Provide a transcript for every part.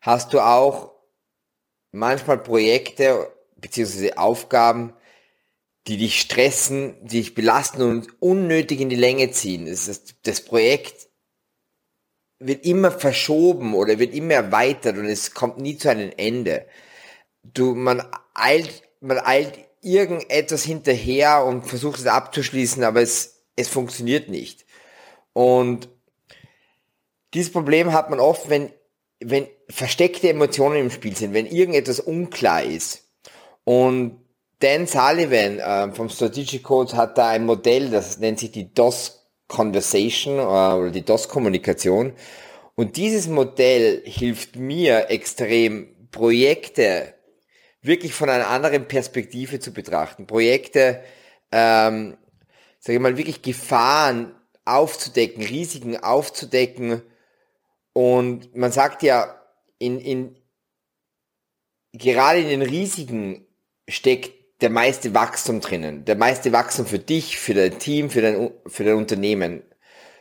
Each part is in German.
hast du auch manchmal Projekte beziehungsweise Aufgaben, die dich stressen, die dich belasten und unnötig in die Länge ziehen. Das, ist, das Projekt wird immer verschoben oder wird immer erweitert und es kommt nie zu einem Ende. Du, man eilt, man eilt irgendetwas hinterher und versucht es abzuschließen, aber es, es funktioniert nicht. Und dieses Problem hat man oft, wenn, wenn versteckte Emotionen im Spiel sind, wenn irgendetwas unklar ist. Und Dan Sullivan äh, vom Strategic Code hat da ein Modell, das nennt sich die DOS Conversation äh, oder die DOS Kommunikation. Und dieses Modell hilft mir extrem, Projekte wirklich von einer anderen Perspektive zu betrachten. Projekte, ähm, sage ich mal, wirklich Gefahren aufzudecken, Risiken aufzudecken. Und man sagt ja, in, in, gerade in den Risiken steckt der meiste Wachstum drinnen. Der meiste Wachstum für dich, für dein Team, für dein, für dein Unternehmen.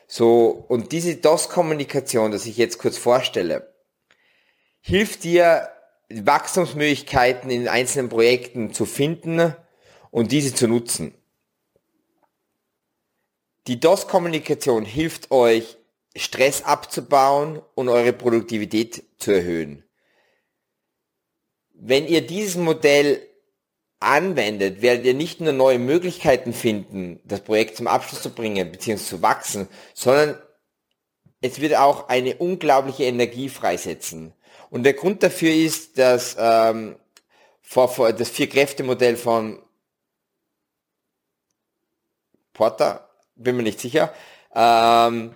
So, und diese DOS-Kommunikation, das ich jetzt kurz vorstelle, hilft dir, Wachstumsmöglichkeiten in einzelnen Projekten zu finden und diese zu nutzen. Die DOS-Kommunikation hilft euch, Stress abzubauen und eure Produktivität zu erhöhen. Wenn ihr dieses Modell anwendet, werdet ihr nicht nur neue Möglichkeiten finden, das Projekt zum Abschluss zu bringen bzw. zu wachsen, sondern es wird auch eine unglaubliche Energie freisetzen. Und der Grund dafür ist, dass ähm, vor, vor das Vier-Kräfte-Modell von Porter, bin mir nicht sicher, ähm,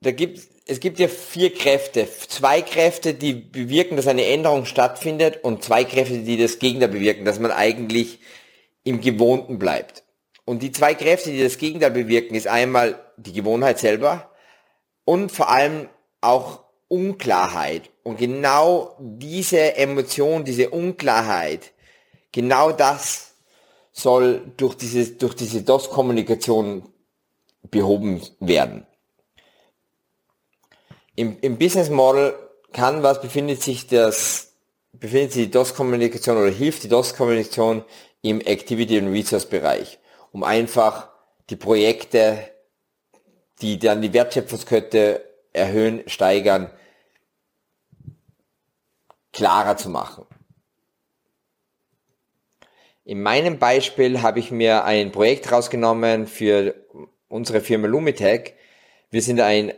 da gibt es gibt ja vier Kräfte. Zwei Kräfte, die bewirken, dass eine Änderung stattfindet und zwei Kräfte, die das Gegenteil bewirken, dass man eigentlich im Gewohnten bleibt. Und die zwei Kräfte, die das Gegenteil bewirken, ist einmal die Gewohnheit selber und vor allem auch Unklarheit. Und genau diese Emotion, diese Unklarheit, genau das soll durch diese, durch diese DOS-Kommunikation behoben werden. Im, im Business Model kann was befindet sich das, befindet sich die DOS-Kommunikation oder hilft die DOS-Kommunikation im Activity und Resource Bereich, um einfach die Projekte, die dann die Wertschöpfungskette erhöhen, steigern, klarer zu machen. In meinem Beispiel habe ich mir ein Projekt rausgenommen für unsere Firma Lumitech. Wir sind ein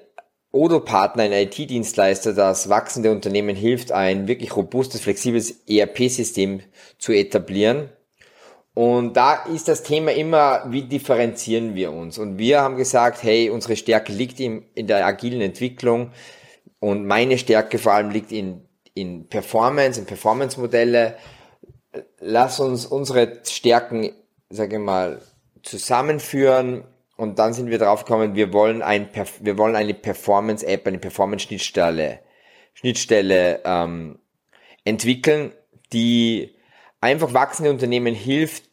Odo-Partner, ein IT-Dienstleister, das wachsende Unternehmen hilft, ein wirklich robustes, flexibles ERP-System zu etablieren. Und da ist das Thema immer, wie differenzieren wir uns? Und wir haben gesagt, hey, unsere Stärke liegt in, in der agilen Entwicklung und meine Stärke vor allem liegt in, in Performance, in Performance-Modelle. Lass uns unsere Stärken, sage ich mal, zusammenführen und dann sind wir drauf gekommen, wir wollen, ein, wir wollen eine Performance-App, eine Performance-Schnittstelle Schnittstelle, ähm, entwickeln, die einfach wachsende Unternehmen hilft,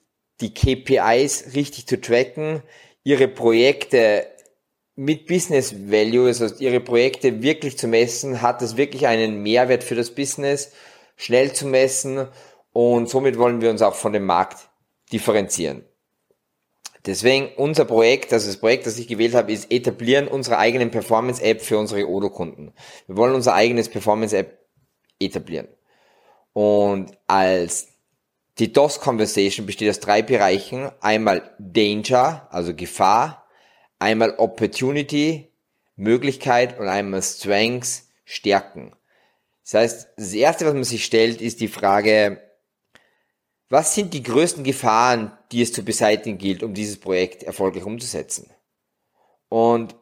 die KPIs richtig zu tracken, ihre Projekte mit Business Value, also ihre Projekte wirklich zu messen, hat es wirklich einen Mehrwert für das Business, schnell zu messen und somit wollen wir uns auch von dem Markt differenzieren. Deswegen unser Projekt, also das Projekt, das ich gewählt habe, ist etablieren unserer eigenen Performance-App für unsere Odo-Kunden. Wir wollen unser eigenes Performance-App etablieren. Und als die DOS-Conversation besteht aus drei Bereichen. Einmal Danger, also Gefahr, einmal Opportunity, Möglichkeit und einmal Strengths, Stärken. Das heißt, das erste, was man sich stellt, ist die Frage, was sind die größten Gefahren, die es zu beseitigen gilt, um dieses Projekt erfolgreich umzusetzen? Und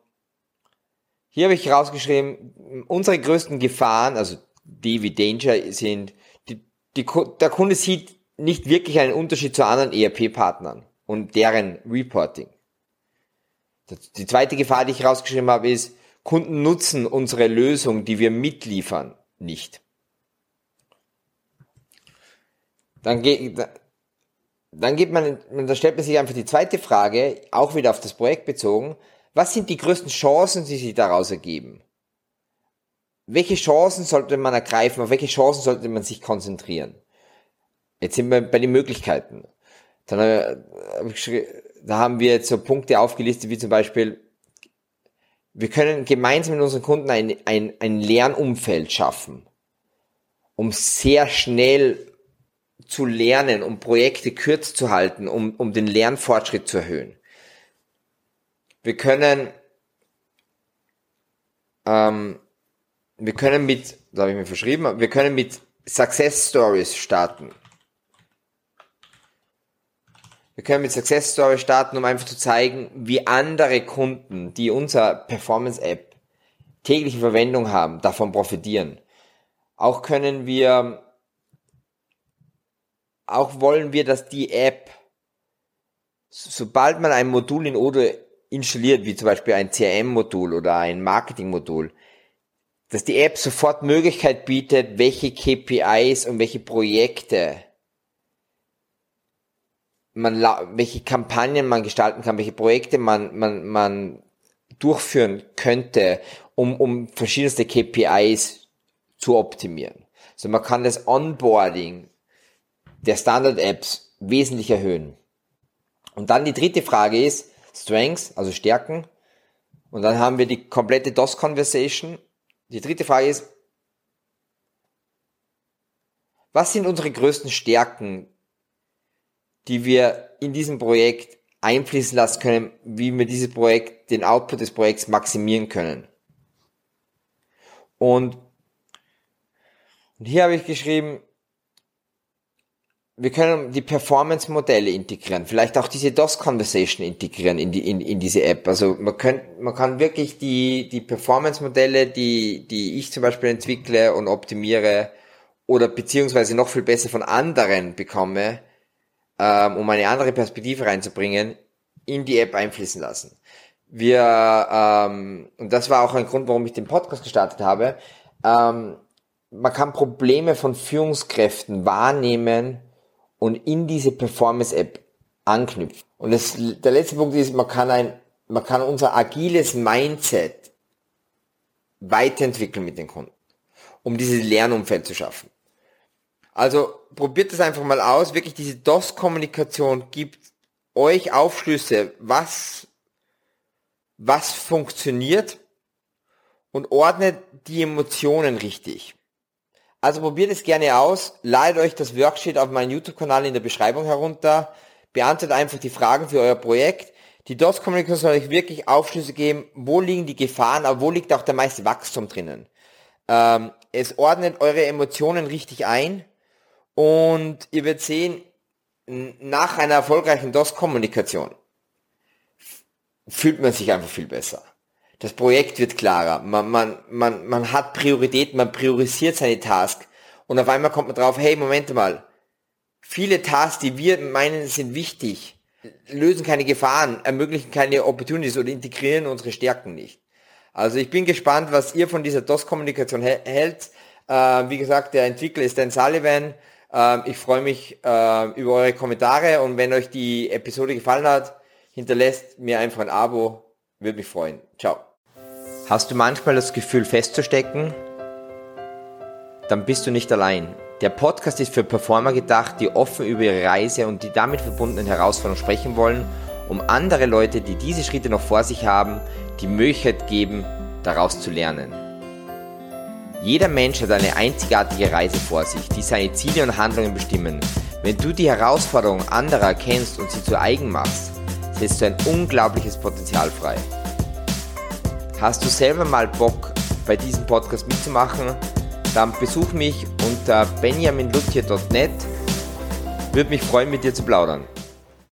hier habe ich rausgeschrieben, unsere größten Gefahren, also die wie Danger sind, die, die, der Kunde sieht nicht wirklich einen Unterschied zu anderen ERP-Partnern und deren Reporting. Die zweite Gefahr, die ich rausgeschrieben habe, ist, Kunden nutzen unsere Lösung, die wir mitliefern, nicht. Dann geht, dann geht man, dann stellt man sich einfach die zweite Frage, auch wieder auf das Projekt bezogen. Was sind die größten Chancen, die sich daraus ergeben? welche Chancen sollte man ergreifen, auf welche Chancen sollte man sich konzentrieren? Jetzt sind wir bei den Möglichkeiten. Dann, äh, da haben wir jetzt so Punkte aufgelistet, wie zum Beispiel, wir können gemeinsam mit unseren Kunden ein, ein, ein Lernumfeld schaffen, um sehr schnell zu lernen, um Projekte kürzer zu halten, um, um den Lernfortschritt zu erhöhen. Wir können, ähm, wir können mit, da habe ich mir verschrieben, wir können mit Success Stories starten. Wir können mit Success Stories starten, um einfach zu zeigen, wie andere Kunden, die unser Performance App tägliche Verwendung haben, davon profitieren. Auch können wir auch wollen wir, dass die App, sobald man ein Modul in Odo installiert, wie zum Beispiel ein CRM-Modul oder ein Marketing-Modul, dass die App sofort Möglichkeit bietet, welche KPIs und welche Projekte man, welche Kampagnen man gestalten kann, welche Projekte man, man, man durchführen könnte, um, um verschiedenste KPIs zu optimieren. Also man kann das Onboarding der Standard-Apps wesentlich erhöhen. Und dann die dritte Frage ist Strengths, also Stärken. Und dann haben wir die komplette DOS-Conversation. Die dritte Frage ist, was sind unsere größten Stärken, die wir in diesem Projekt einfließen lassen können, wie wir dieses Projekt, den Output des Projekts maximieren können. Und, und hier habe ich geschrieben, wir können die Performance-Modelle integrieren, vielleicht auch diese DOS-Conversation integrieren in, die, in, in diese App. Also man, kann, man kann wirklich die, die Performance-Modelle, die, die ich zum Beispiel entwickle und optimiere oder beziehungsweise noch viel besser von anderen bekomme, ähm, um eine andere Perspektive reinzubringen, in die App einfließen lassen. Wir, ähm, und das war auch ein Grund, warum ich den Podcast gestartet habe, ähm, man kann Probleme von Führungskräften wahrnehmen, und in diese Performance-App anknüpfen. Und das, der letzte Punkt ist, man kann ein, man kann unser agiles Mindset weiterentwickeln mit den Kunden, um dieses Lernumfeld zu schaffen. Also probiert das einfach mal aus. Wirklich diese DOS-Kommunikation gibt euch Aufschlüsse, was, was funktioniert und ordnet die Emotionen richtig. Also probiert es gerne aus, ladet euch das Worksheet auf meinen YouTube-Kanal in der Beschreibung herunter, beantwortet einfach die Fragen für euer Projekt. Die DOS-Kommunikation soll euch wirklich Aufschlüsse geben, wo liegen die Gefahren, aber wo liegt auch der meiste Wachstum drinnen. Ähm, es ordnet eure Emotionen richtig ein und ihr werdet sehen, nach einer erfolgreichen DOS-Kommunikation fühlt man sich einfach viel besser das Projekt wird klarer, man, man, man, man hat Priorität, man priorisiert seine Task und auf einmal kommt man drauf, hey, Moment mal, viele Tasks, die wir meinen, sind wichtig, lösen keine Gefahren, ermöglichen keine Opportunities oder integrieren unsere Stärken nicht. Also ich bin gespannt, was ihr von dieser DOS-Kommunikation hält. Äh, wie gesagt, der Entwickler ist Dan Sullivan. Äh, ich freue mich äh, über eure Kommentare und wenn euch die Episode gefallen hat, hinterlässt mir einfach ein Abo. Würde mich freuen. Ciao. Hast du manchmal das Gefühl festzustecken? Dann bist du nicht allein. Der Podcast ist für Performer gedacht, die offen über ihre Reise und die damit verbundenen Herausforderungen sprechen wollen, um andere Leute, die diese Schritte noch vor sich haben, die Möglichkeit geben, daraus zu lernen. Jeder Mensch hat eine einzigartige Reise vor sich, die seine Ziele und Handlungen bestimmen. Wenn du die Herausforderungen anderer erkennst und sie zu eigen machst, setzt du ein unglaubliches Potenzial frei. Hast du selber mal Bock, bei diesem Podcast mitzumachen? Dann besuch mich unter benjaminlutje.net. Würde mich freuen, mit dir zu plaudern.